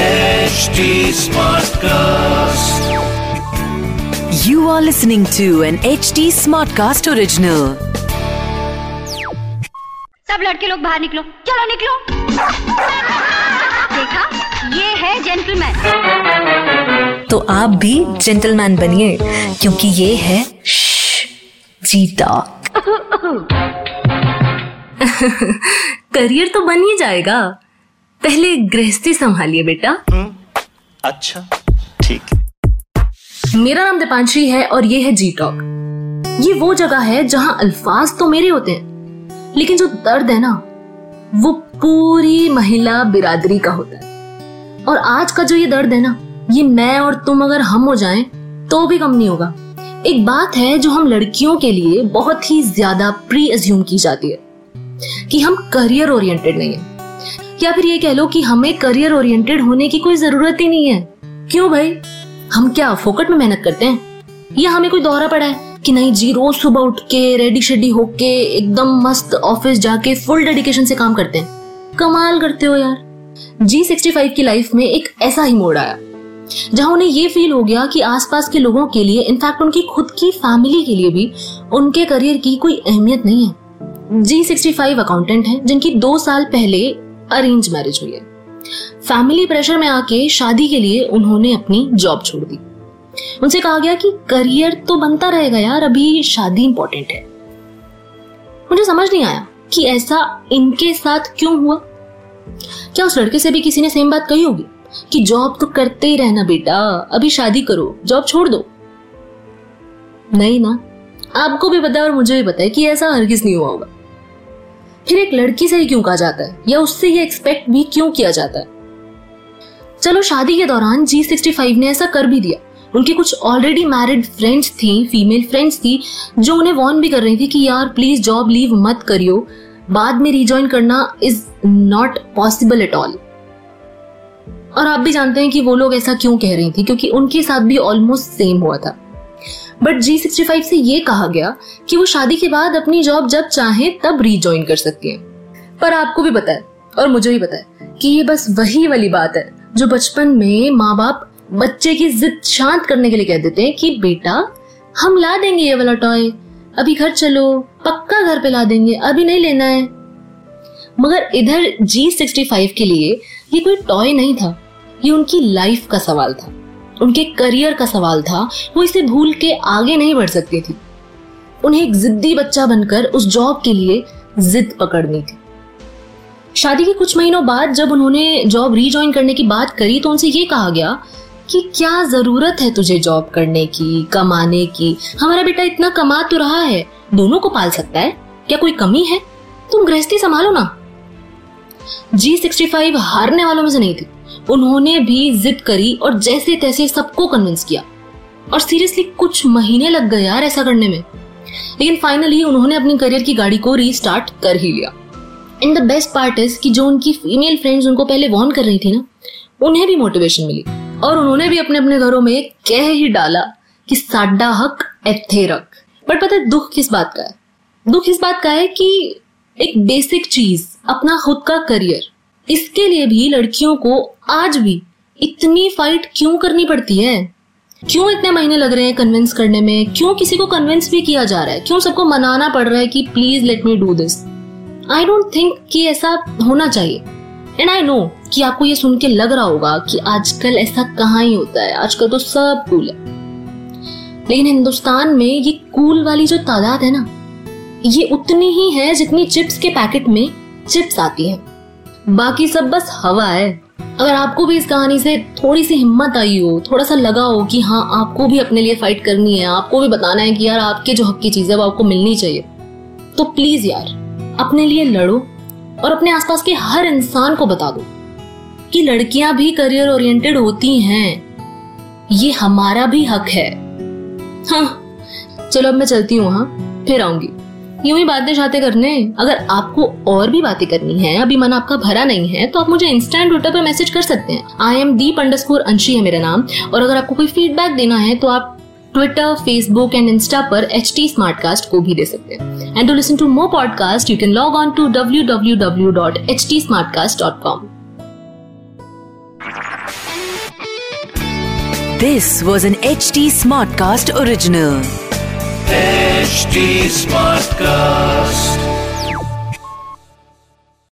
HD Smartcast. You are listening to an HD Smartcast original. सब लड़के लोग बाहर निकलो। चलो निकलो। देखा? ये है जेंटलमैन तो आप भी जेंटलमैन बनिए क्योंकि ये है चीटा करियर तो बन ही जाएगा। पहले गृहस्थी संभालिए बेटा। अच्छा ठीक। मेरा नाम दीपांशी है और ये है जी टॉक ये वो जगह है जहाँ अल्फाज तो मेरे होते हैं लेकिन जो दर्द है ना वो पूरी महिला बिरादरी का होता है। और आज का जो ये दर्द है ना ये मैं और तुम अगर हम हो जाएँ तो भी कम नहीं होगा। एक बात है जो हम लड़कियों के लिए बहुत ही ज़्यादा प्री अज्यूम की जाती है कि हम करियर ओरिएंटेड नहीं है। या फिर ये कह लो कि हमें करियर ओरिएंटेड होने की कोई ज़रूरत ही नहीं है। क्यों भाई? हम क्या फोकट में मेहनत करते हैं? या हमें कोई दौरा पड़ा है कि नहीं जी, रोज सुबह उठ के रेडी शेडी होके, एकदम मस्त ऑफ़िस जाके फुल डेडिकेशन से काम करते हैं? कमाल करते हो यार। जी सिक्सटी फाइव की लाइफ में एक ऐसा ही मोड़ आया, जहाँ उन्हें ये फील हो गया कि आसपास के लोगों के लिए इनफैक्ट उनकी खुद की फैमिली के लिए भी उनके करियर की कोई अहमियत नहीं है। जी सिक्सटी फाइव अकाउंटेंट है, जिनकी दो साल पहले अरेंज मैरिज हुई है। फैमिली प्रेशर में आके शादी के लिए उन्होंने अपनी जॉब छोड़ दी। उनसे कहा गया कि करियर तो बनता रहेगा यार, अभी शादी इंपॉर्टेंट है। मुझे समझ नहीं आया कि ऐसा इनके साथ क्यों हुआ। क्या उस लड़के से भी किसी ने सेम बात कही होगी? कि जॉब तो करते ही रहना बेटा, अभी शादी करो जॉब छोड़ दो। नहीं ना, आपको भी पता और मुझे भी पता है कि ऐसा हरगिज नहीं हुआ होगा। फिर एक लड़की से ही क्यों कहा जाता है? या उससे ये एक्सपेक्ट भी क्यों किया जाता है? चलो, शादी के दौरान जी सिक्सटी फाइव ने ऐसा कर भी दिया। उनकी कुछ ऑलरेडी मैरिड फ्रेंड्स थी फीमेल फ्रेंड्स थी, जो उन्हें वॉर्न भी कर रही थी कि यार प्लीज़ जॉब लीव मत करियो। बाद में रिजॉइन करना is not possible at all और आप भी जानते हैं कि वो लोग ऐसा क्यों कह रही थी? क्योंकि उनके साथ भी ऑलमोस्ट सेम हुआ था। बट जी सिक्सटी फाइव से ये कहा गया कि वो शादी के बाद अपनी जॉब जब चाहे तब रीज्वाइन कर सकती है। पर आपको भी पता है, और मुझे भी पता है, कि ये बस वही वाली बात है, जो बचपन में माँ बाप बच्चे की जिद शांत करने के लिए कह देते हैं कि, बेटा, हम ला देंगे ये वाला टॉय अभी घर चलो, पक्का घर पे ला देंगे, अभी नहीं लेना है। मगर इधर जी सिक्सटी फाइव के लिए ये कोई टॉय नहीं था, ये उनकी लाइफ का सवाल था। उनके करियर का सवाल था, वो इसे भूल के आगे नहीं बढ़ सकती थी। उन्हें एक जिद्दी बच्चा बनकर उस जॉब के लिए जिद पकड़नी थी। शादी के कुछ महीनों बाद जब उन्होंने जॉब रीजॉइन करने की बात करी तो उनसे ये कहा गया कि क्या ज़रूरत है तुझे जॉब करने की, कमाने की? हमारा बेटा इतना कमा तो रहा है, दोनों को पाल सकता है। क्या कोई कमी है? तुम गृहस्थी संभालो ना। जी सिक्सटी फाइव हारने वालों में से नहीं थी। उन्होंने भी जिद करी और जैसे तैसे सबको कन्विंस किया। और सीरियसली कुछ महीने लग गए यार ऐसा करने में। लेकिन फाइनली उन्होंने अपनी करियर की गाड़ी को रीस्टार्ट कर ही लिया। In the best part is कि जो उनकी फीमेल फ्रेंड्स उनको पहले वॉर्न कर रही थी ना, उन्हें भी मोटिवेशन मिली। और उन्होंने भी अपने अपने घरों में कह ही डाला कि साडा हक एथे रख। बट पता है दुख किस बात का है? दुख इस बात का है कि एक बेसिक चीज़ अपना खुद का करियर इसके लिए भी लड़कियों को आज भी इतनी फाइट क्यों करनी पड़ती है? क्यों इतने महीने लग रहे हैं कन्विंस करने में? क्यों किसी को कन्विंस भी किया जा रहा है? क्यों सबको मनाना पड़ रहा है कि please let me do this I don't think कि ऐसा होना चाहिए। एंड आई नो कि आपको ये सुन के लग रहा होगा कि आजकल ऐसा कहाँ ही होता है। आजकल तो सब कूल है। लेकिन हिंदुस्तान में ये कूल वाली जो तादाद है ना, ये उतनी ही है जितनी चिप्स के पैकेट में चिप्स आती है। बाकी सब बस हवा है। अगर आपको भी इस कहानी से थोड़ी सी हिम्मत आई हो, थोड़ा सा लगा हो कि हाँ आपको भी अपने लिए फाइट करनी है, आपको भी बताना है कि यार, आपके जो हक की चीज़ है, वो आपको मिलनी चाहिए। तो प्लीज़ यार, अपने लिए लड़ो और अपने आसपास के हर इंसान को बता दो कि लड़कियाँ भी करियर ओरिएंटेड होती हैं। ये हमारा भी हक है। हाँ चलो अब मैं चलती हूँ हाँ? फिर आऊँगी। यूँ ही बातें जाते करने। अगर आपको और भी बातें करनी है, अभी मन आपका भरा नहीं है तो आप मुझे इंस्टा ट्विटर पर मैसेज कर सकते हैं। आई एम दीप अंडर अंशी है मेरा नाम। और अगर आपको कोई फीडबैक देना है तो आप ट्विटर फेसबुक एंड इंस्टा पर एच टी को भी दे सकते हैं। And to listen to more podcast you can log on to W W W dot H T smart cast dot com this was an H T smart cast original HT Smartcast.